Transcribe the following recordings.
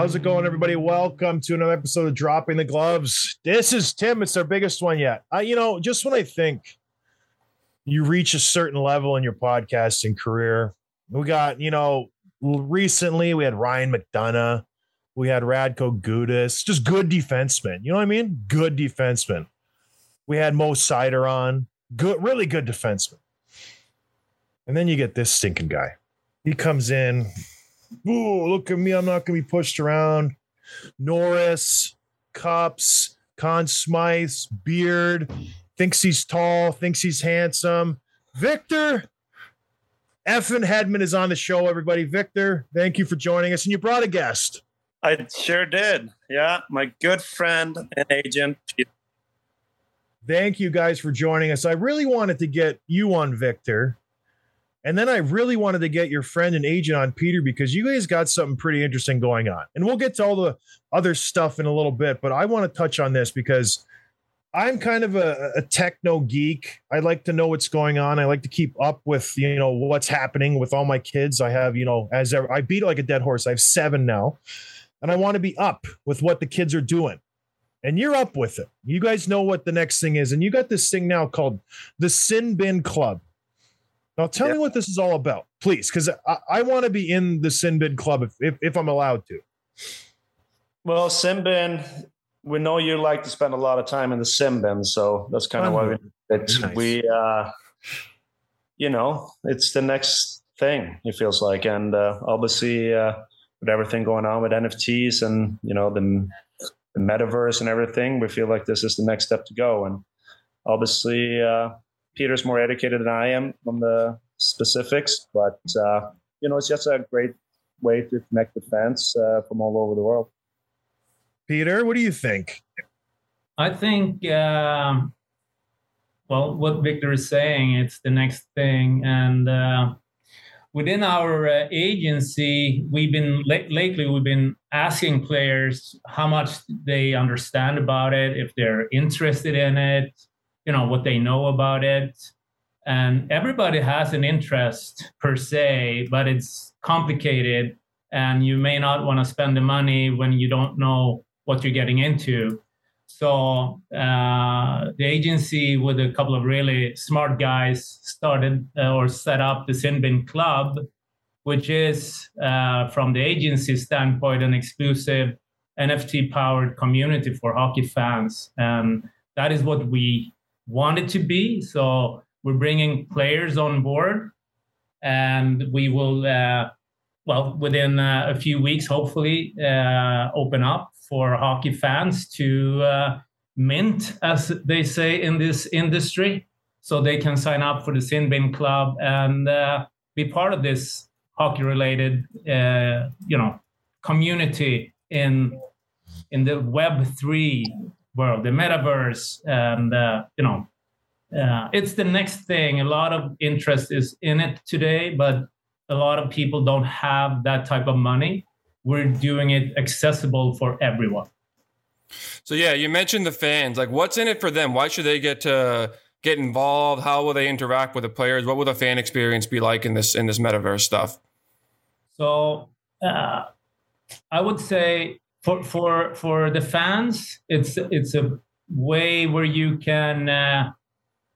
How's it going, everybody? Welcome to another episode of Dropping the Gloves. This is Tim. It's our biggest one yet. I, you know, just when I think you reach a certain level in your podcasting career, we got, you know, recently we had Ryan McDonagh, we had Radko Gudas, just good defensemen. You know what I mean? Good defensemen. We had Mo Seider on, good, really good defenseman. And then you get this stinking guy. He comes in, Ooh, look at me. I'm not going to be pushed around. Norris, Cups, Conn Smythe, Beard, thinks he's tall, thinks he's handsome. Victor Effin Hedman is on the show, everybody. Victor, thank you for joining us. And you brought a guest. I sure did. Yeah, my good friend and agent. Thank you guys for joining us. I really wanted to get you on, Victor, and then I really wanted to get your friend and agent on Peter because you guys got something pretty interesting going on. And we'll get to all the other stuff in a little bit, but I want to touch on this because I'm kind of a, a techno geek. I like to know what's going on. I like to keep up with, you know, what's happening with all my kids. I have, you know, as ever, I beat like a dead horse. I have seven now. And I want to be up with what the kids are doing and you're up with it. You guys know what the next thing is. And you got this thing now called the Sin Bin Club. Now, tell yeah. me what this is all about, please, because I, I want to be in the Sin Bin Club if, if, if I'm allowed to. Well, Sin Bin, we know you like to spend a lot of time in the Sin Bin, so that's kind of why we, nice. we, uh, you know, it's the next thing. It feels like, and uh, obviously, uh, with everything going on with NFTs and you know the, the metaverse and everything, we feel like this is the next step to go. And obviously, uh, Peter's more educated than I am on the specifics, but uh, you know, it's just a great way to connect with fans uh, from all over the world. Peter, what do you think? I think, uh, well, what Victor is saying, it's the next thing, and uh, within our uh, agency, we've been lately we've been asking players how much they understand about it, if they're interested in it, you know what they know about it. And everybody has an interest per se but it's complicated and you may not want to spend the money when you don't know what you're getting into. So uh, the agency with a couple of really smart guys started uh, or set up the Sin Bin Club, which is uh, from the agency standpoint an exclusive NFT powered community for hockey fans, and that is what we want it to be. So we're bringing players on board, and we will, uh, well, within uh, a few weeks, hopefully, uh, open up for hockey fans to uh, mint, as they say in this industry, so they can sign up for the Sin Bin Club and uh, be part of this hockey-related, uh, you know, community in in the Web three world, the metaverse, and uh, you know, uh, it's the next thing. A lot of interest is in it today, but a lot of people don't have that type of money. We're doing it accessible for everyone. So yeah, you mentioned the fans. Like, what's in it for them? Why should they get to get involved? How will they interact with the players? What will the fan experience be like in this in this metaverse stuff? So, uh, I would say for for for the fans, it's it's a way where you can uh,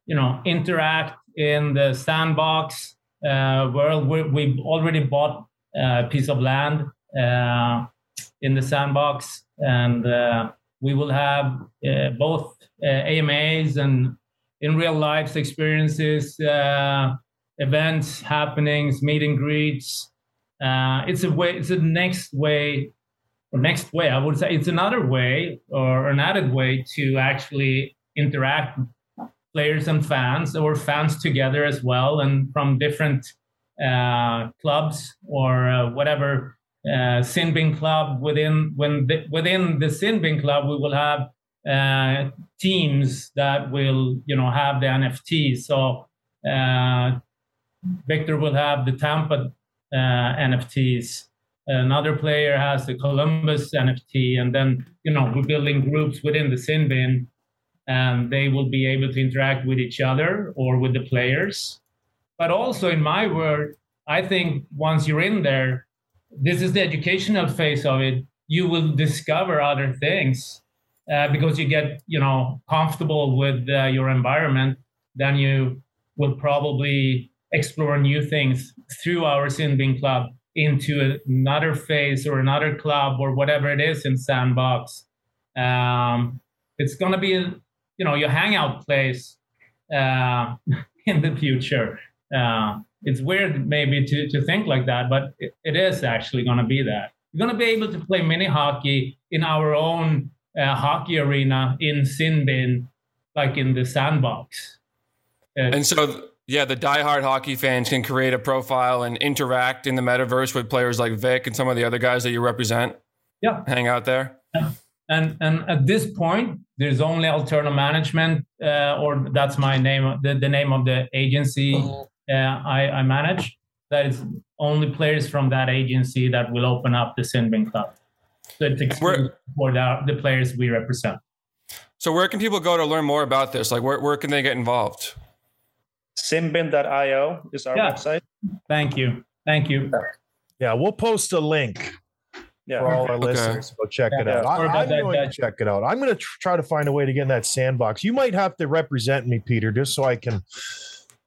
you know interact in the sandbox uh, world. we have already bought a piece of land uh, in the sandbox, and uh, we will have uh, both uh, AMAs and in real life experiences, events, happenings, meet and greets. it's a way. It's a next way or next way, I would say it's another way or an added way to actually interact players and fans or fans together as well and from different uh, clubs or uh, whatever uh, sin bin club within when the, within the sin bin club we will have uh, teams that will you know have the nft so uh, victor will have the tampa uh, nfts another player has the columbus nft and then you know we're building groups within the sin bin and they will be able to interact with each other or with the players. But also in my world i think once you're in there this is the educational phase of it. You will discover other things uh, because you get you know comfortable with uh, your environment. Then you will probably explore new things through our sin bin club into another phase or another club or whatever it is in sandbox um, it's going to be you know your hangout place uh, in the future uh, it's weird maybe to, to think like that, but it, it is actually going to be that. We're going to be able to play mini hockey in our own uh, hockey arena in Sinbin, like in the sandbox. It's, and so, yeah, the diehard hockey fans can create a profile and interact in the metaverse with players like Vic and some of the other guys that you represent. Yeah, hang out there. Yeah. And and at this point, there's only Alterna Management, uh, or that's my name, the, the name of the agency. Oh uh, I, I manage. That is only players from that agency that will open up the Sin Bin Club. So it's for the, the players we represent. So where can people go to learn more about this? Like where, where can they get involved? Sinbin.io is our yeah. website. Thank you. Thank you. Yeah, we'll post a link yeah. for all our okay. listeners. Go check yeah. it out. I, am going to check it out. I'm going to tr- try to find a way to get in that sandbox. You might have to represent me, Peter, just so I can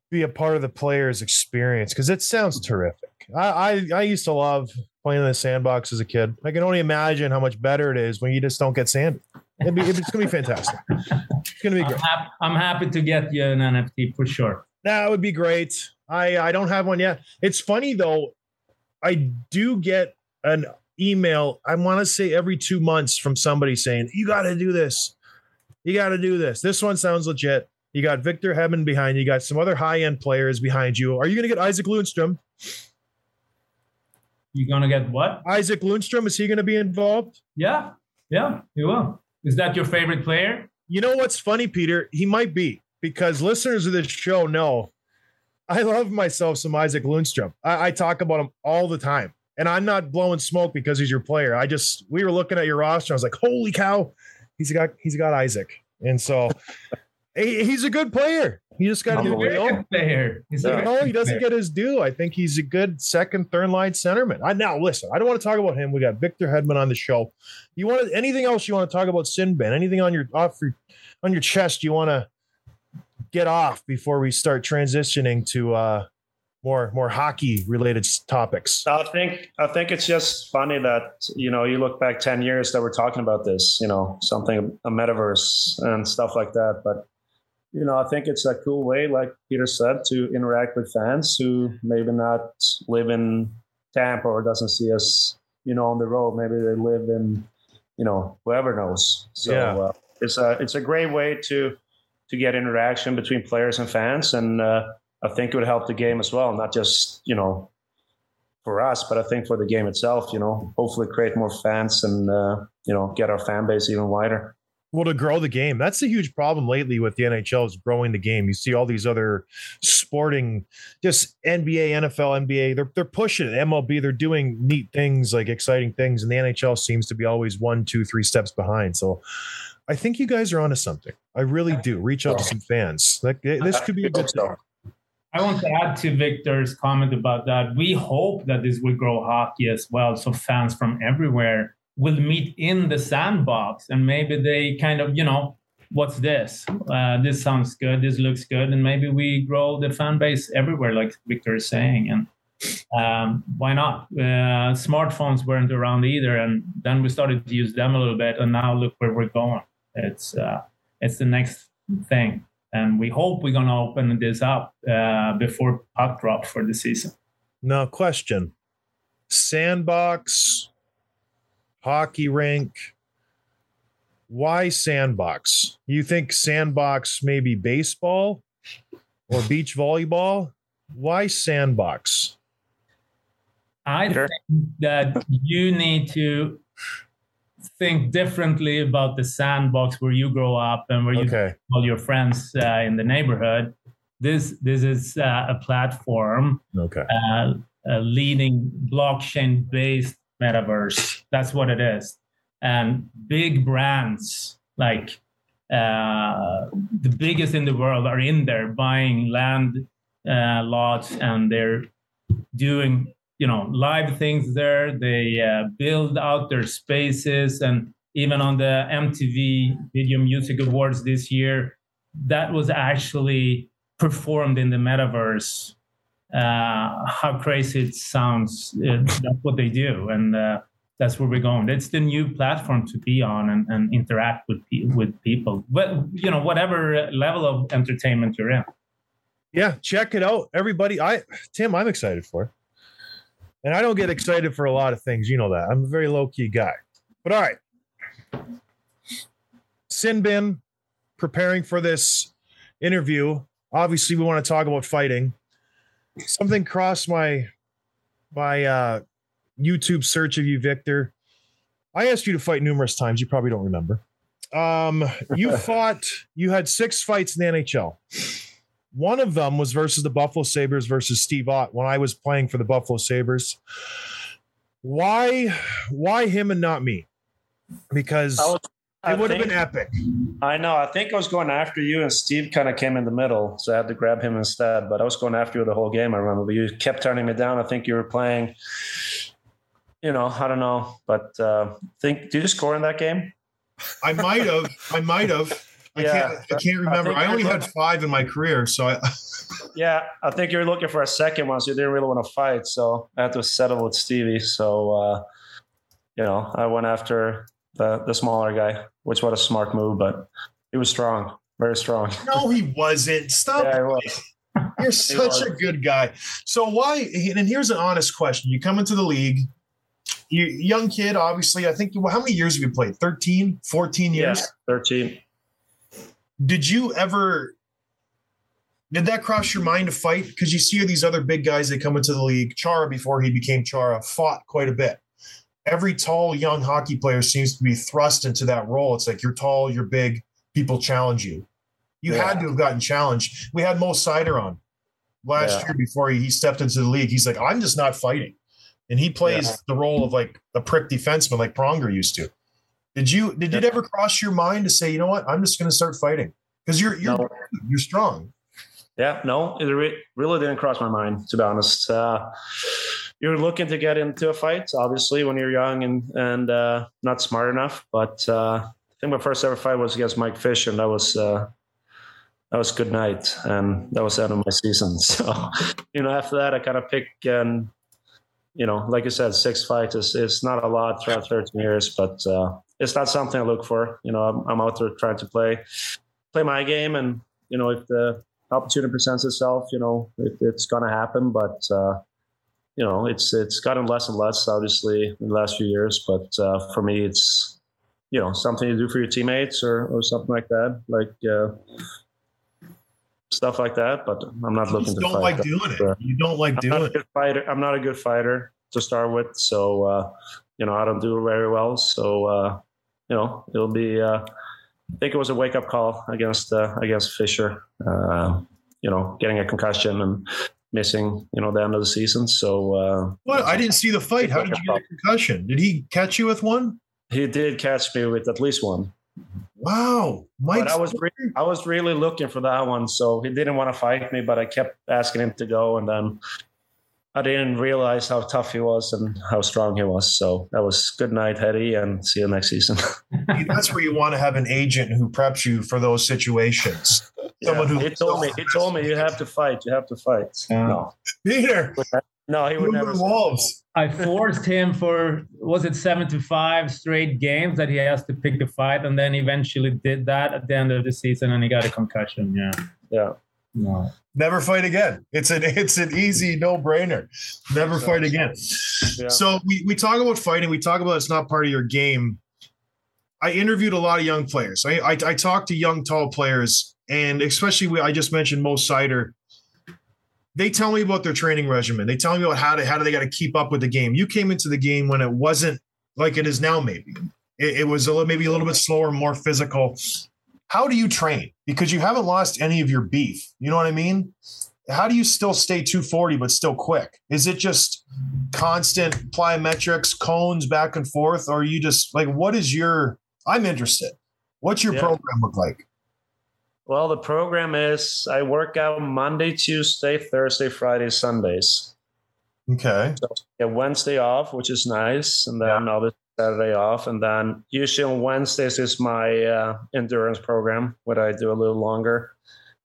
be a part of the player's experience because it sounds terrific. I, I, I used to love playing in the sandbox as a kid. I can only imagine how much better it is when you just don't get sand. It'd be, it's going to be fantastic. It's going to be great. I'm happy, I'm happy to get you an NFT for sure. That would be great. I I don't have one yet. It's funny though. I do get an email. I want to say every two months from somebody saying you got to do this. You got to do this. This one sounds legit. You got Victor Hedman behind you. You got some other high end players behind you. Are you going to get Isaac Lundstrom? You going to get what? Isaac Lundstrom. Is he going to be involved? Yeah. Yeah, he will. Is that your favorite player? You know what's funny, Peter? He might be because listeners of this show know I love myself some Isaac Lundstrom. I, I talk about him all the time. And I'm not blowing smoke because he's your player. I just we were looking at your roster. I was like, holy cow, he's got he's got Isac. And so he's a good player. He just got to get player. He's no, he doesn't get his due. I think he's a good second, third line centerman. I now listen. I don't want to talk about him. We got Victor Hedman on the show. You want anything else you want to talk about Sinbin? Anything on your off your, on your chest you want to get off before we start transitioning to uh, more more hockey related topics? I think I think it's just funny that you know you look back ten years that we're talking about this. You know something a metaverse and stuff like that, but you know, I think it's a cool way, like Peter said, to interact with fans who maybe not live in Tampa or doesn't see us, you know, on the road. Maybe they live in, you know, whoever knows. So yeah. uh, it's a it's a great way to to get interaction between players and fans, and uh, I think it would help the game as well, not just you know for us, but I think for the game itself. You know, hopefully create more fans and uh, you know get our fan base even wider. Well, to grow the game, that's a huge problem lately with the NHL is growing the game. You see all these other sporting, just NBA, NFL, NBA. They're they're pushing it. MLB, they're doing neat things, like exciting things, and the NHL seems to be always one, two, three steps behind. So, I think you guys are onto something. I really do. Reach out to some fans. Like this could be a good thing. I want to add to Victor's comment about that. We hope that this will grow hockey as well, so fans from everywhere will meet in the sandbox and maybe they kind of you know what's this uh, this sounds good this looks good and maybe we grow the fan base everywhere like victor is saying and um, why not uh, smartphones weren't around either and then we started to use them a little bit and now look where we're going it's uh, it's the next thing and we hope we're going to open this up uh, before puck drop for the season now question sandbox hockey rink. Why sandbox? You think sandbox maybe baseball or beach volleyball? Why sandbox? I Sure. think that you need to think differently about the sandbox where you grow up and where you Okay. all your friends uh, in the neighborhood. This this is uh, a platform, Okay. uh, a leading blockchain based metaverse. That's what it is, and big brands like uh, the biggest in the world are in there buying land uh, lots, and they're doing you know live things there. They uh, build out their spaces, and even on the MTV Video Music Awards this year, that was actually performed in the metaverse. Uh, how crazy it sounds! Uh, that's what they do, and uh, that's where we're going. It's the new platform to be on and, and interact with with people. But you know, whatever level of entertainment you're in. Yeah, check it out, everybody. I Tim, I'm excited for it. And I don't get excited for a lot of things. You know that. I'm a very low key guy. But all right. Sinbin preparing for this interview. Obviously, we want to talk about fighting. Something crossed my my uh YouTube search of you, Victor. I asked you to fight numerous times. You probably don't remember. Um, you fought, you had six fights in the NHL. One of them was versus the Buffalo Sabres versus Steve Ott when I was playing for the Buffalo Sabres. Why why him and not me? Because was- it would have been epic. I know. I think I was going after you, and Steve kind of came in the middle, so I had to grab him instead. But I was going after you the whole game. I remember, but you kept turning me down. I think you were playing. You know, I don't know, but uh, think did you score in that game? I might have. I might have. I Yeah. can't I can't remember. think I, only had five in my career, so I Yeah, I think you were looking for a second one, so you didn't really want to fight. So I had to settle with Stevie. So uh, you know, I went after the the smaller guy, which was a smart move, but he was strong, very strong. No, he wasn't. Stop. Yeah, he was. You're such a good guy. So why? And here's an honest question: You come into the league, you young kid, obviously. I think how many years have you played? 13, 14 Yeah, years. thirteen. Did you ever? Did that cross your mind to fight? Because you see these other big guys that come into the league. Chara, before he became Chara, fought quite a bit. Every tall young hockey player seems to be thrust into that role. It's like you're tall, you're big, people challenge you. You Yeah. had to have gotten challenged. We had Mo Seider on last Yeah. year before he, he stepped into the league. He's like, I'm just not fighting. And he plays Yeah. the role of like a prick defenseman like Pronger used to. Did you did it ever cross your mind to say, you know what, I'm just gonna start fighting? Because you're you're No. you're strong. Yeah, no, it re- really didn't cross my mind to be honest. Uh, you're looking to get into a fight, obviously, when you're young and and uh, not smart enough. But uh, I think my first ever fight was against Mike Fish, and that was uh, that was good night, and that was the end of my season. So, you know, after that, I kind of pick and you know, like you said, six fights is, is not a lot throughout 13 years, but uh, it's not something I look for. You know, I'm, I'm out there trying to play play my game, and you know, if the opportunity presents itself, you know, it, it's going to happen. But uh, you know, it's it's gotten less and less, obviously, in the last few years. But uh, for me, it's you know something to do for your teammates or or something like that, like uh, stuff like that. But I'm not You looking to don't like doing it. You don't like I'm not doing a it. good fighter. I'm not a good fighter to start with, so uh, you know I don't do it very well. So uh, you know it'll be. Uh, I think it was a wake up call against uh, against Fisher. Uh, you know, getting a concussion and missing. You know, the end of the season. So uh, What? I didn't see the fight. How did you get a concussion? Did he catch you with one? he did catch me with at least one. Wow, Mike. But I was re- I was really looking for that one, so he didn't want to fight me, but I kept asking him to go, and then I didn't realize how tough he was and how strong he was. So that was good night, Hetty, and see you next season. That's where you want to have an agent who preps you for those situations. Someone who he told me he told me you have to fight, you have to fight. Yeah. No, Peter, no, he would move never. the wolves. I forced him for was it seven to five straight games that he has to pick the fight, and then eventually did that at the end of the season, and he got a concussion. Yeah, Yeah, no. Never fight again. It's an it's an easy no brainer. Never fight again. Yeah. So we, we talk about fighting. We talk about it's not part of your game. I interviewed a lot of young players. I I, I talked to young tall players, and especially we, I just mentioned Mo Seider. they tell me about their training regimen. They tell me about how to how do they got to keep up with the game. You came into the game when it wasn't like it is now. Maybe it, it was a little, maybe a little bit slower, more physical. How do you train? Because you haven't lost any of your beef. You know what I mean? How do you still stay 240 but still quick? Is it just constant plyometrics, cones back and forth, or you just like what is your? I'm interested. What's your yeah. program look like? Well, the program is I work out Monday, Tuesday, Thursday, Friday, Sundays. Okay. So get Wednesday off, which is nice, and then yeah. another Saturday off, and then usually on Wednesdays is my uh, endurance program, where I do a little longer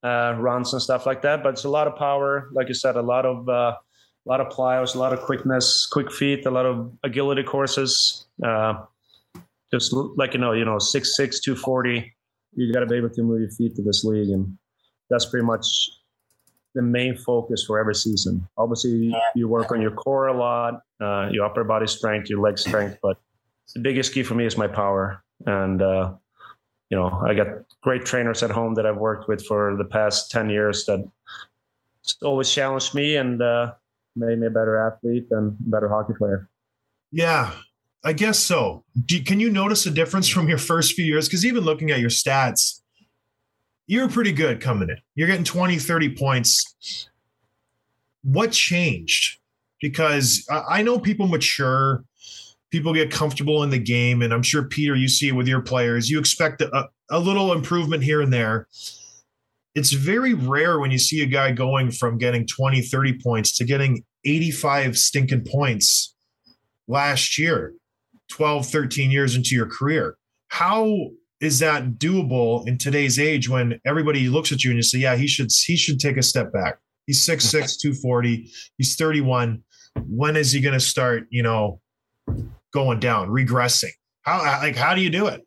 uh, runs and stuff like that. But it's a lot of power, like you said, a lot of uh, a lot of plyos, a lot of quickness, quick feet, a lot of agility courses. Uh, just like you know, you know, six six two forty you got to be able to move your feet to this league, and that's pretty much the main focus for every season. Obviously, you work on your core a lot, uh, your upper body strength, your leg strength, but the biggest key for me is my power. And uh, you know, I got great trainers at home that I've worked with for the past ten years that always challenged me and uh, made me a better athlete and better hockey player. Yeah, I guess so. Do, can you notice a difference from your first few years? Because even looking at your stats, you're pretty good coming in. You're getting 20, 30 points. What changed? Because I know people mature, people get comfortable in the game. And I'm sure, Peter, you see it with your players. You expect a, a little improvement here and there. It's very rare when you see a guy going from getting 20, 30 points to getting 85 stinking points last year. 12, 13 years into your career. How is that doable in today's age when everybody looks at you and you say, yeah, he should he should take a step back. He's 6'6, 240, he's 31. When is he going to start, you know, going down, regressing? How like how do you do it?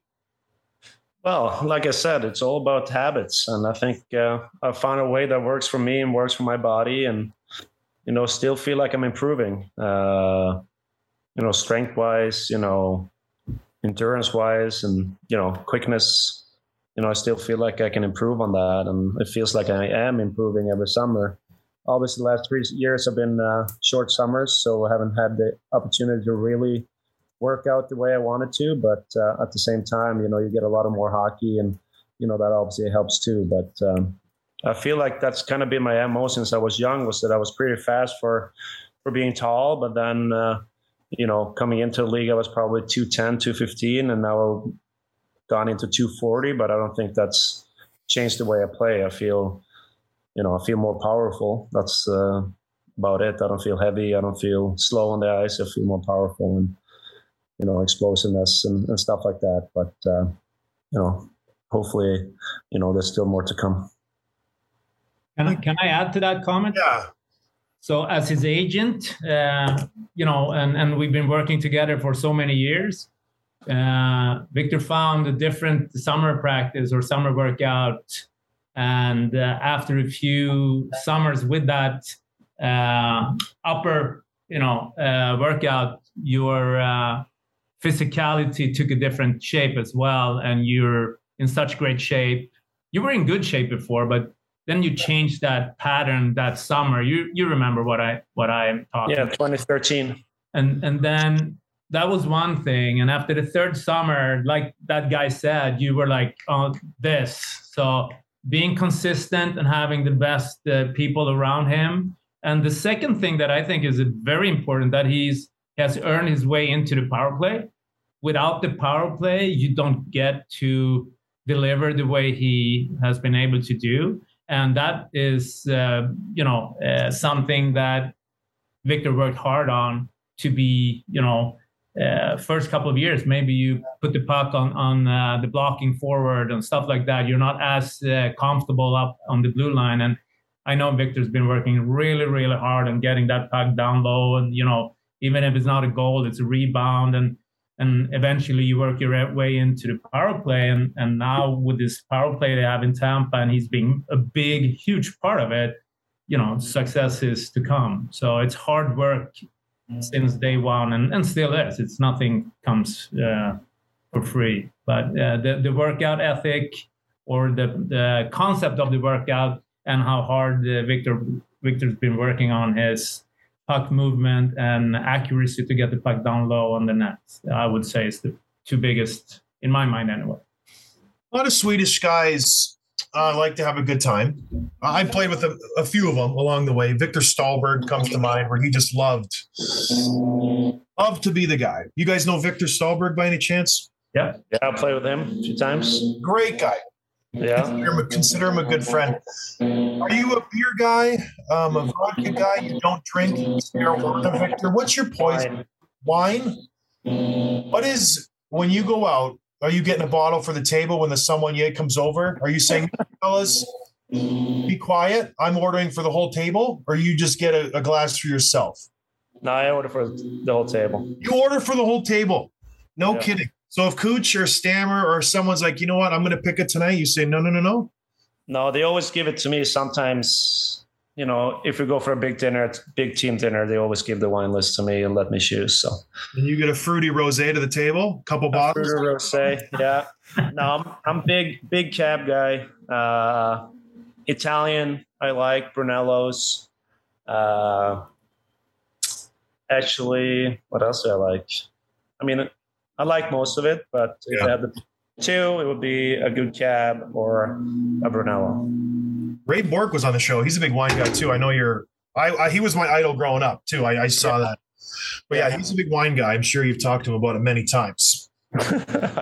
Well, like I said, it's all about habits, and I think uh, I found a way that works for me and works for my body, and you know, still feel like I'm improving. Uh, you know, strength wise, you know, endurance wise, and you know, quickness. You know, I still feel like I can improve on that, and it feels like I am improving every summer. Obviously, the last three years have been uh, short summers, so I haven't had the opportunity to really work out the way I wanted to. But uh, at the same time, you know, you get a lot of more hockey, and you know that obviously helps too. But um, I feel like that's kind of been my mo since I was young was that I was pretty fast for for being tall, but then uh, you know, coming into the league, I was probably 210, 215, and now I've gone into 240, but I don't think that's changed the way I play. I feel, you know, I feel more powerful. That's uh, about it. I don't feel heavy. I don't feel slow on the ice. I feel more powerful and, you know, explosiveness and, and stuff like that. But, uh, you know, hopefully, you know, there's still more to come. Can I, can I add to that comment? Yeah. So as his agent, uh, you know, and, and we've been working together for so many years. Uh, Victor found a different summer practice or summer workout. And uh, after a few summers with that uh, upper, you know, uh, workout, your uh, physicality took a different shape as well. And you're in such great shape. You were in good shape before, but then you changed that pattern that summer. You you remember what I what I'm talking? About. Yeah, 2013. And and then that was one thing. And after the third summer, like that guy said, you were like, oh, this. So being consistent and having the best uh, people around him. And the second thing that I think is very important that he's he has earned his way into the power play. Without the power play, you don't get to deliver the way he has been able to do. And that is uh, you know uh, something that Victor worked hard on to be you know uh, first couple of years. Maybe you put the puck on on uh, the blocking forward and stuff like that. You're not as uh, comfortable up on the blue line. And I know Victor's been working really really hard on getting that puck down low. And you know even if it's not a goal it's a rebound. And and eventually you work your way into the power play. And, and now with this power play they have in Tampa, and he's being a big, huge part of it, you know, success is to come. So it's hard work since day one and, and still is. It's nothing comes uh, for free. But uh, the, the workout ethic or the, the concept of the workout and how hard uh, Victor Victor's been working on his puck movement and accuracy to get the puck down low on the net. I would say is the two biggest in my mind anyway. A lot of Swedish guys uh, like to have a good time. I played with a, a, few of them along the way. Viktor Stalberg comes to mind, where he just loved loved to be the guy. You guys know Viktor Stalberg by any chance? Yeah, yeah, I played with him a few times. Great guy. Yeah, consider him, a, consider him a good friend. Are you a beer guy? Um, a vodka guy? You don't drink marijuana, Victor? What's your poison? Wine. Wine? What is when you go out? Are you getting a bottle for the table when the sommelier comes over? Are you saying, fellas, be quiet? I'm ordering for the whole table, or you just get a, a glass for yourself? No, I order for the whole table. You order for the whole table. No yeah. kidding. So if Kuch or Stammer or someone's like, you know what, I'm going to pick it tonight, you say, no, no, no, no. No, they always give it to me. Sometimes, you know, if we go for a big dinner, big team dinner, they always give the wine list to me and let me choose. So, and you get a fruity rosé to the table, couple a bottles. Fruity rosé, yeah. no, I'm I'm big big cab guy. Uh, Italian, I like Brunellos. Uh, actually, what else do I like? I mean, I like most of it, but if yeah. I had the two, it would be a good cab or a Brunello. Ray Bourque was on the show. He's a big wine guy too. I know you're. I, I he was my idol growing up too. I, I saw yeah. that. But yeah, he's a big wine guy. I'm sure you've talked to him about it many times.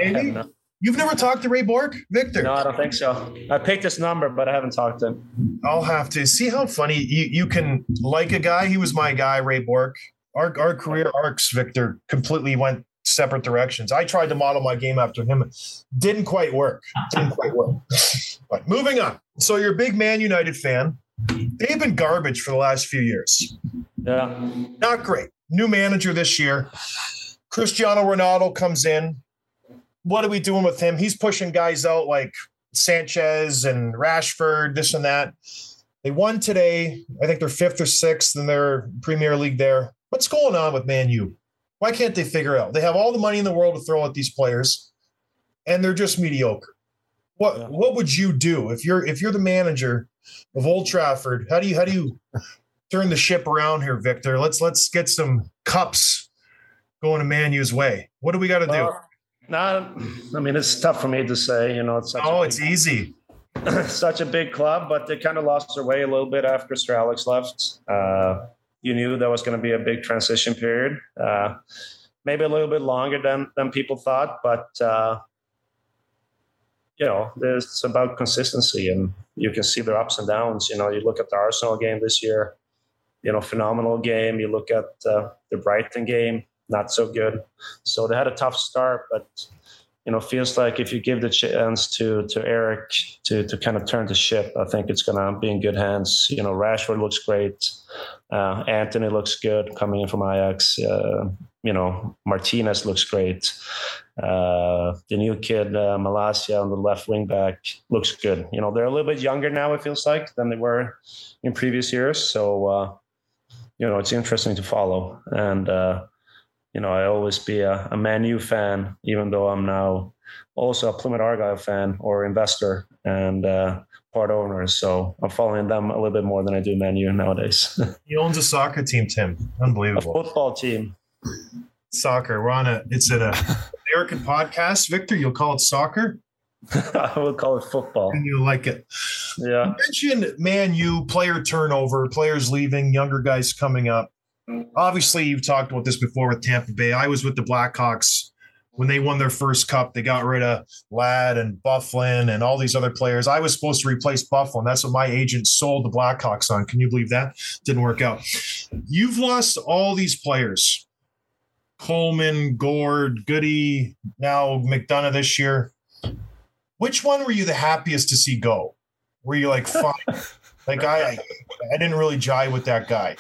Amy, you've never talked to Ray Bourque, Victor? No, I don't think so. I picked his number, but I haven't talked to him. I'll have to see how funny you, you can like a guy. He was my guy, Ray Bourque. Our our career arcs, Victor, completely went separate directions. I tried to model my game after him. Didn't quite work. Didn't quite work. but moving on. So you're a big Man United fan. They've been garbage for the last few years. Yeah. Not great. New manager this year. Cristiano Ronaldo comes in. What are we doing with him? He's pushing guys out like Sanchez and Rashford, this and that. They won today. I think they're fifth or sixth in their Premier League there. What's going on with Man U? Why can't they figure out? They have all the money in the world to throw at these players, and they're just mediocre. What yeah. what would you do if you're if you're the manager of Old Trafford? How do you how do you turn the ship around here, Victor? Let's let's get some cups going to Man U's way. What do we got to do? No, I mean it's tough for me to say. You know, it's oh, it's easy. such a big club, but they kind of lost their way a little bit after Sir Alex left. Uh, you knew that was going to be a big transition period. Uh, maybe a little bit longer than than people thought, but uh, you know, it's about consistency, and you can see their ups and downs. You know, you look at the Arsenal game this year, you know, phenomenal game. You look at uh, the Brighton game, not so good. So they had a tough start, but you know, feels like if you give the chance to to Erik to to kind of turn the ship, I think it's gonna be in good hands. You know, Rashford looks great, uh, Antony looks good coming in from Ajax. Uh, you know, Martinez looks great. Uh, the new kid uh, Malacia on the left wing back looks good. You know, they're a little bit younger now. It feels like than they were in previous years. So, uh, you know, it's interesting to follow and. You know, I always be a, a Man U fan, even though I'm now also a Plymouth Argyle fan or investor and uh, part owner. So I'm following them a little bit more than I do Man U nowadays. he owns a soccer team, Tim. Unbelievable. A football team. Soccer. We're on a. It's an American podcast, Victor. You'll call it soccer. I would call it football. And you like it. Yeah. You mentioned Man U player turnover, players leaving, younger guys coming up obviously you've talked about this before with Tampa Bay. I was with the Blackhawks when they won their first cup. They got rid of Ladd and Byfuglien and all these other players. I was supposed to replace Byfuglien. That's what my agent sold the Blackhawks on. Can you believe that? Didn't work out. You've lost all these players. Coleman, Gourde, Goody, now McDonagh this year. Which one were you the happiest to see go? Were you like, fine? Like I, I didn't really jive with that guy.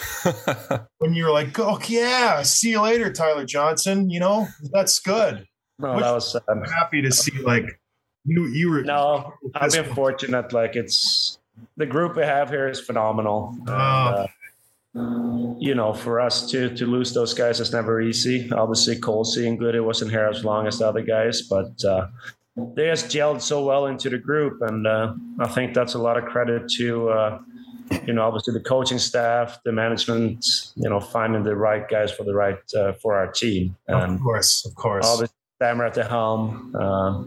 when you were like, "Oh yeah, see you later, Tyler Johnson," you know that's good. No, Which, that was. I'm happy to see like you. You were. No, I've been fortunate. Like it's the group we have here is phenomenal. And, uh, you know, for us to to lose those guys is never easy. Obviously, Cole seeing good, it wasn't here as long as the other guys, but uh, they just gelled so well into the group, and uh, I think that's a lot of credit to uh, you know, obviously the coaching staff, the management, you know, finding the right guys for the right uh, for our team. And of course, of course. Obviously, Stammer at the helm, uh,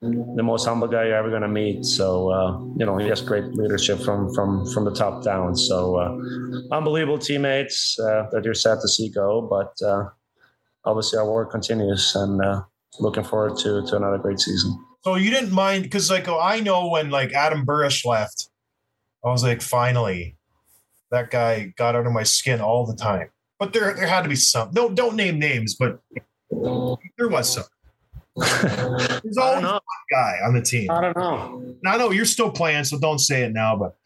the most humble guy you're ever going to meet. So uh, you know, he has great leadership from from from the top down. So uh, unbelievable teammates uh, that you're sad to see go, but uh, obviously our work continues, and looking forward to to another great season. So you didn't mind because like oh, I know when like Adam Burish left I was like, finally, that guy got under my skin all the time. But there, there had to be some. No, don't name names, but there was some. There's always one guy on the team. I don't know. I know you're still playing, so don't say it now. But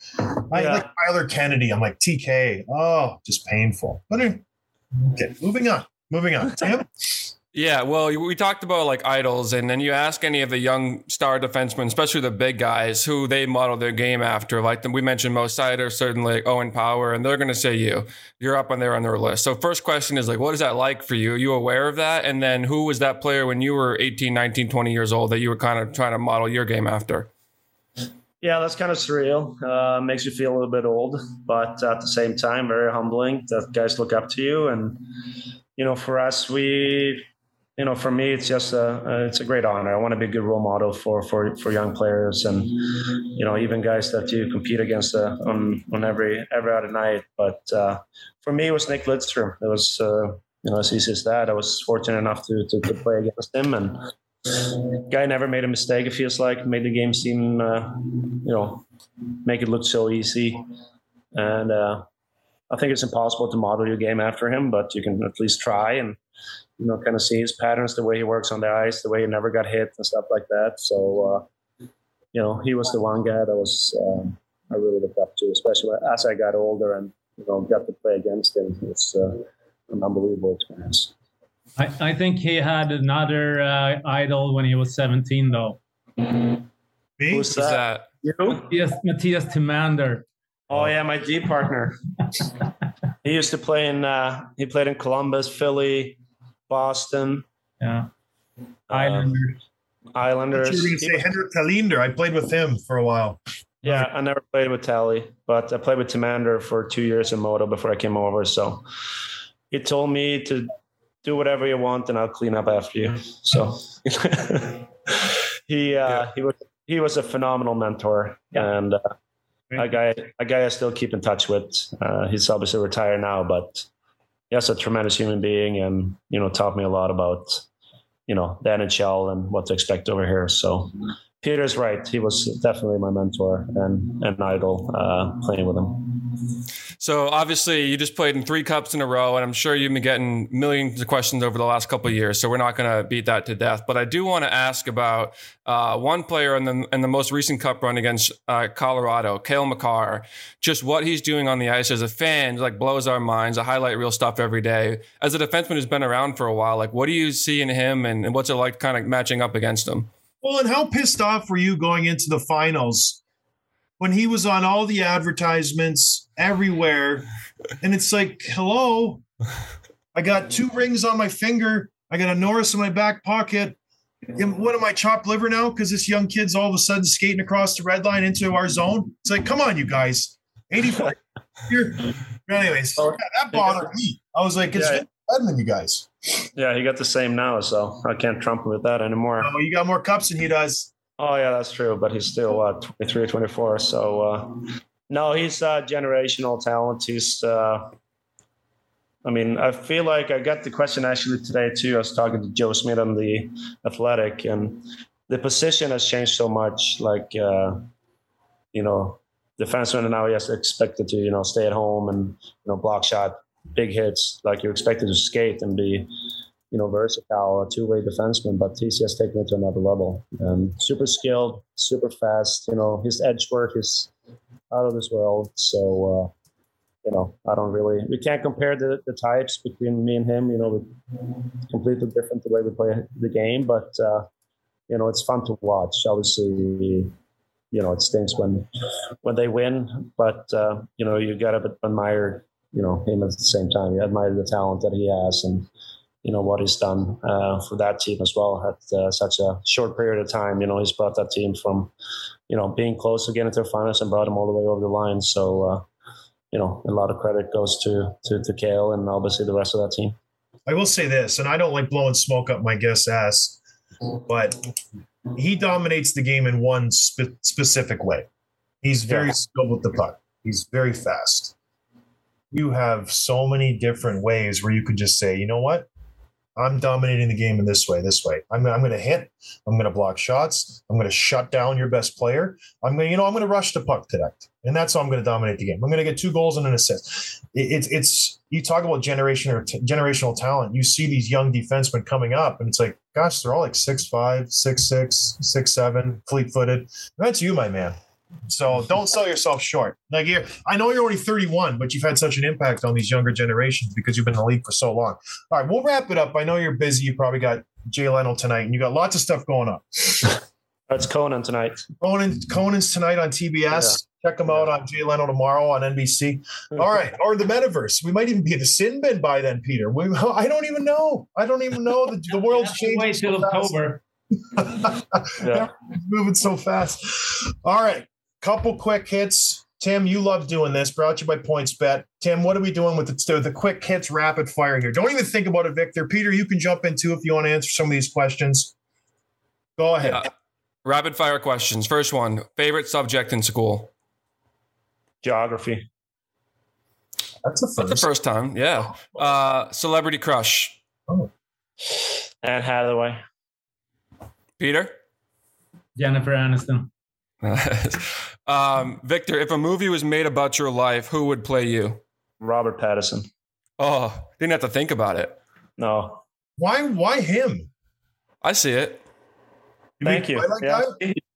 I like Tyler Kennedy. I'm like TK. Oh, just painful. But okay, moving on. Moving on. Yeah, well, we talked about like idols, and then you ask any of the young star defensemen, especially the big guys, who they model their game after. Like we mentioned, Mo Seider, certainly Owen Power, and they're going to say you. You're up on there on their list. So, first question is like, what is that like for you? Are you aware of that? And then, who was that player when you were 18, 19, 20 years old that you were kind of trying to model your game after? Yeah, that's kind of surreal. Uh, makes you feel a little bit old, but at the same time, very humbling that guys look up to you. And you know, for us, we you know, for me, it's just a it's a great honor. I want to be a good role model for for for young players and you know even guys that you compete against uh, on on every every other night. But uh, for me, it was Nick Lidstrom. It was uh, you know as easy as that. I was fortunate enough to to, to play against him and. Guy never made a mistake. It feels like made the game seem, uh, you know, make it look so easy. And uh, I think it's impossible to model your game after him, but you can at least try. And you know, kind of see his patterns, the way he works on the ice, the way he never got hit and stuff like that. So, uh, you know, he was the one guy that was um, I really looked up to, especially as I got older and you know got to play against him. It's uh, an unbelievable experience. I, I think he had another uh, idol when he was 17, though. Me? Who's that? You? Mattias, Mattias Timander. Oh yeah, my G partner. he used to play in. Uh, he played in Columbus, Philly, Boston. Yeah. Islanders. Um, Islanders. You were going to say Henrik Tallinder. I played with him for a while. Yeah, I never played with Tally, but I played with Timander for two years in MoDo before I came over. So he told me to do whatever you want and I'll clean up after you. So he uh, yeah. he was he was a phenomenal mentor yeah. and uh, a guy a guy I still keep in touch with. Uh, he's obviously retired now, but yes, a tremendous human being, and you know, taught me a lot about you know the NHL and what to expect over here. So Peter's right; he was definitely my mentor and an idol uh, playing with him. So obviously, you just played in three cups in a row, and I'm sure you've been getting millions of questions over the last couple years. So we're not going to beat that to death. But I do want to ask about uh, one player in the in the most recent cup run against uh, Colorado, Cale Makar. Just what he's doing on the ice as a fan, like blows our minds. I highlight real stuff every day. As a defenseman who's been around for a while, like what do you see in him, and, and what's it like, kind of matching up against him? Well, and how pissed off were you going into the finals when he was on all the advertisements everywhere? And it's like, hello, I got two rings on my finger. I got a Norris in my back pocket. What am I chopped liver now? Because this young kid's all of a sudden skating across the red line into our zone. It's like, come on, you guys. 84. Anyways, that bothered me. I was like, it's yeah. better than you guys. Yeah, he got the same now, so I can't trump him with that anymore. Oh, you got more cups than he does. Oh yeah, that's true. But he's still uh, 23 or 24. So uh, no, he's a generational talent. He's. Uh, I mean, I feel like I got the question actually today too. I was talking to Joe Smith on the Athletic, and the position has changed so much. Like, uh, you know, defenseman now he has expected to you know stay at home and you know block shot big hits. Like you're expected to skate and be, you know, versatile, a two-way defenseman. But TC has taken it to another level. Um, super skilled, super fast. You know, his edge work is out of this world. So, uh, you know, I don't really. We can't compare the, the types between me and him. You know, we're completely different the way we play the game. But uh, you know, it's fun to watch. Obviously, you know, it stinks when when they win, but uh, you know, you got to admire you know him at the same time. You admire the talent that he has, and you know what he's done uh, for that team as well at uh, such a short period of time. You know, he's brought that team from you know being close to getting to the finals and brought them all the way over the line. So uh, you know, a lot of credit goes to to to Cale and obviously the rest of that team. I will say this, and I don't like blowing smoke up my guest's ass, but he dominates the game in one spe- specific way. He's very yeah. skilled with the puck. He's very fast. You have so many different ways where you could just say, you know what? I'm dominating the game in this way, this way. I'm, I'm going to hit. I'm going to block shots. I'm going to shut down your best player. I'm going to, you know, I'm going to rush the puck tonight. And that's how I'm going to dominate the game. I'm going to get two goals and an assist. It, it's, it's, you talk about generation or t- generational talent. You see these young defensemen coming up and it's like, gosh, they're all like six, five, six, six, six, seven, fleet footed. That's you, my man. So don't sell yourself short. Like you I know you're only 31, but you've had such an impact on these younger generations because you've been in the league for so long. All right, we'll wrap it up. I know you're busy. You probably got Jay Leno tonight, and you got lots of stuff going on. That's Conan tonight. Conan, Conan's tonight on TBS. Yeah. Check him out on Jay Leno tomorrow on NBC. All right, or the metaverse. We might even be in the sin bin by then, Peter. We, I don't even know. I don't even know. The, the world's changing. Wait till October. yeah. moving so fast. All right couple quick hits. Tim, you love doing this. Brought to you by PointsBet. Tim, what are we doing with the, the quick hits, rapid fire here? Don't even think about it, Victor. Peter, you can jump in too if you want to answer some of these questions. Go ahead. Yeah. Rapid fire questions. First one favorite subject in school? Geography. That's the first. That's the first time. Yeah. Uh, celebrity crush. Oh. Anne Hathaway. Peter? Jennifer Aniston. um, Victor, if a movie was made about your life, who would play you? Robert Pattinson. Oh, didn't have to think about it. No. Why? Why him? I see it. You Thank you. Yeah,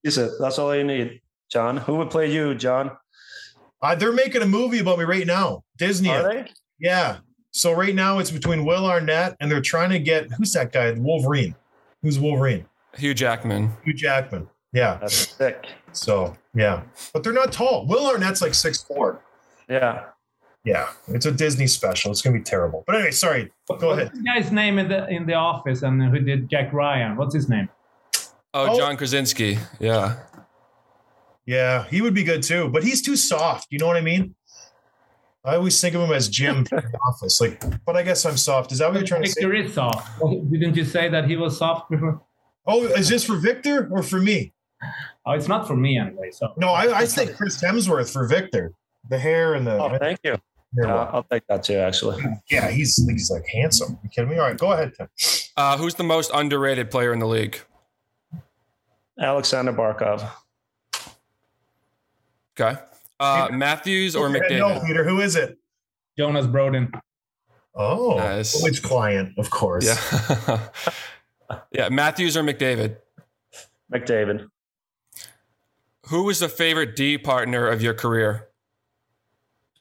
is it? That's all you need, John. Who would play you, John? Uh, they're making a movie about me right now. Disney. Are they? Yeah. So right now it's between Will Arnett and they're trying to get who's that guy? Wolverine. Who's Wolverine? Hugh Jackman. Hugh Jackman. Yeah. That's sick. So yeah, but they're not tall. Will Arnett's like six four. Yeah. Yeah, it's a Disney special. It's gonna be terrible. But anyway, sorry. Go What's ahead. The guy's name in the in the office and who did Jack Ryan? What's his name? Oh, oh, John Krasinski. Yeah. Yeah, he would be good too, but he's too soft. You know what I mean? I always think of him as Jim in the office. Like, but I guess I'm soft. Is that what you're trying Victor to say? Victor is soft. Didn't you say that he was soft before? Oh, is this for Victor or for me? Oh, it's not for me anyway. So no, I, I think Chris Hemsworth for Victor. The hair and the. Oh, thank you. Yeah, I'll take that too. Actually. Yeah, he's he's like handsome. You kidding me? All right, go ahead, Tim. Uh, who's the most underrated player in the league? Alexander Barkov. Okay. Uh, Matthews or McDavid? No, Peter. Who is it? Jonas Brodin. Oh, nice. which client? Of course. Yeah. yeah, Matthews or McDavid? McDavid. Who was the favorite D partner of your career?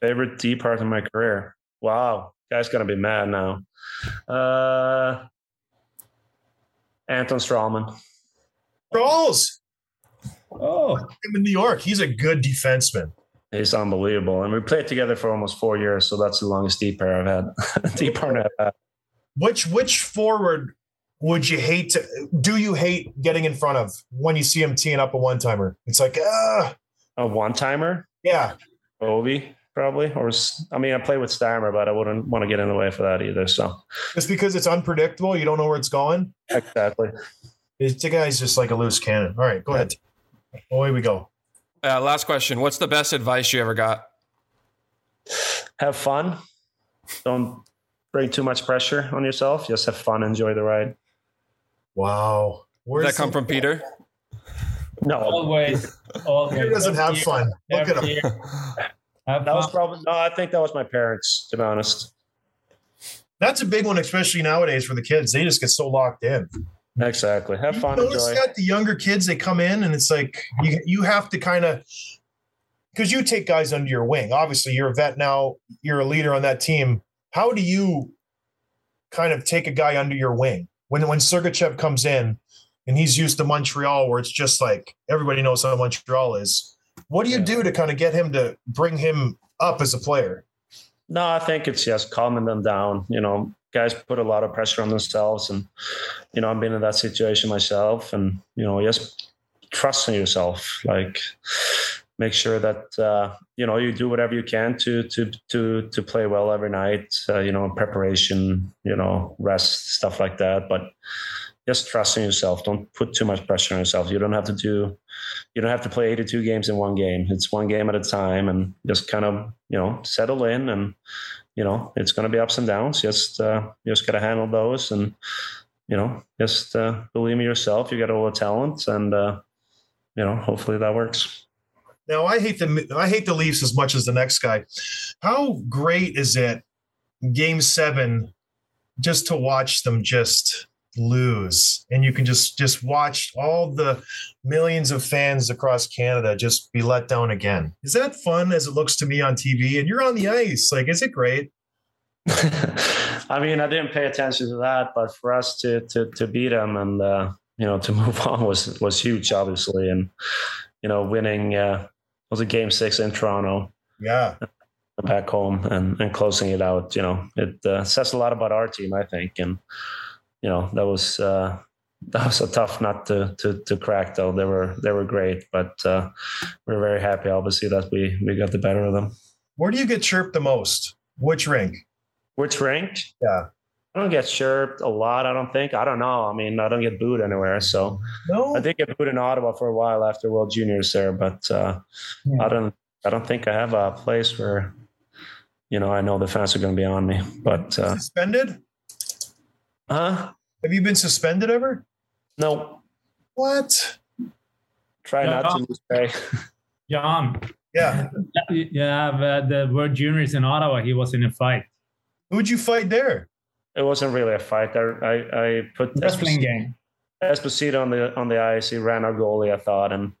Favorite D partner of my career? Wow, guy's gonna be mad now. Uh, Anton Stralman. Rolls. Oh, him in New York. He's a good defenseman. He's unbelievable, and we played together for almost four years. So that's the longest D pair I've had. D partner I've had. Which which forward would you hate to do you hate getting in front of when you see him teeing up a one timer? It's like ah a one timer. Yeah, Ovi probably, or I mean, I play with Stammer, but I wouldn't want to get in the way for that either. So just because it's unpredictable, you don't know where it's going. Exactly. The guy's just like a loose cannon. All right, go ahead. Away we go. Uh, last question. What's the best advice you ever got? Have fun. Don't bring too much pressure on yourself. Just have fun. Enjoy the ride. Wow. Where's Did that come from Peter? No. Always. Always. Peter doesn't have fun. Look at him. that was probably no, I think that was my parents, to be honest. That's a big one, especially nowadays for the kids. They just get so locked in. Exactly. Have fun. You notice that the younger kids they come in and it's like you you have to kind of because you take guys under your wing. Obviously, you're a vet now. You're a leader on that team. How do you kind of take a guy under your wing? When when Sergachev comes in and he's used to Montreal, where it's just like everybody knows how Montreal is. What do you do to kind of get him to bring him up as a player? No, I think it's just calming them down. You know, guys put a lot of pressure on themselves, and you know, I've been in that situation myself, and you know, just trusting yourself, like make sure that uh, you know you do whatever you can to to to to play well every night. Uh, you know, preparation, you know, rest, stuff like that, but just trusting yourself. Don't put too much pressure on yourself. You don't have to do, you don't have to play 82 games in one game. It's one game at a time, and just kind of you know settle in. And you know it's going to be ups and downs. Just uh, you just got to handle those, and you know just uh, believe in yourself. You got all the talent, and uh, you know hopefully that works. Now I hate the I hate the Leafs as much as the next guy. How great is it, Game Seven, just to watch them just lose? And you can just just watch all the millions of fans across canada just be let down again. Is that fun as it looks to me on tv and you're on the ice. Like is it great? I mean i didn't pay attention to that but for us to to, to beat them and uh, you know to move on was was huge obviously. And you know winning uh was a game six in toronto yeah back home and and closing it out you know it uh, says a lot about our team i think and you know that was uh, that was a tough nut to to to crack. Though they were they were great, but uh, we're very happy, obviously, that we we got the better of them. Where do you get chirped the most? Which rink? Which rink? Yeah. I don't get chirped a lot. I don't think. I don't know. I mean, I don't get booed anywhere. So no, I did get booed in Ottawa for a while after World Juniors there, but uh, yeah. I don't. I don't think I have a place where, you know, I know the fans are going to be on me. But uh, suspended. Huh? Have you been suspended ever? No. What? Try yeah, not to pay. John. Yeah. Yeah, uh, the World Juniors in Ottawa, he was in a fight. Who'd you fight there? It wasn't really a fight. I I, I put wrestling game. Esposito on the on the ice. He ran our goalie, I thought, and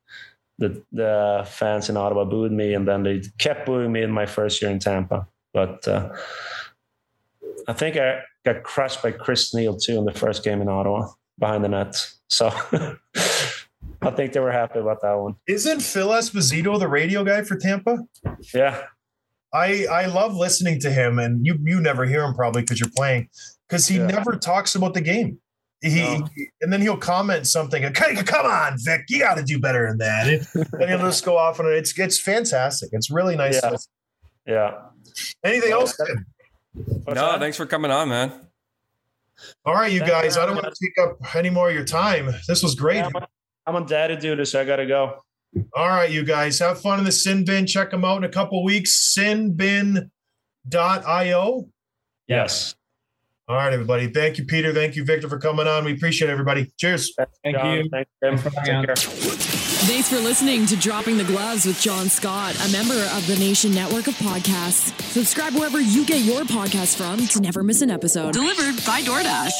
the the fans in Ottawa booed me, and then they kept booing me in my first year in Tampa. But uh, I think I got crushed by Chris Neil too in the first game in Ottawa behind the net. So I think they were happy about that one. Isn't Phil Esposito the radio guy for Tampa? Yeah. I I love listening to him, and you you never hear him probably because you're playing because he yeah. never talks about the game. He, no. and then he'll comment something. Come on, Vic, you got to do better than that. and he'll just go off and. It's it's fantastic. It's really nice. Yeah. yeah. Anything else? What's no, that? thanks for coming on, man. All right, you guys. I don't want to take up any more of your time. This was great. Yeah, I'm, I'm on dad to do this. So I got to go. All right, you guys. Have fun in the Sin Bin. Check them out in a couple weeks. Sinbin.io. Yes. All right, everybody. Thank you, Peter. Thank you, Victor, for coming on. We appreciate everybody. Cheers. Thank John, you. Thanks, Take care. Thanks for listening to Dropping the Gloves with John Scott, a member of the Nation Network of Podcasts. Subscribe wherever you get your podcasts from to never miss an episode. Delivered by DoorDash.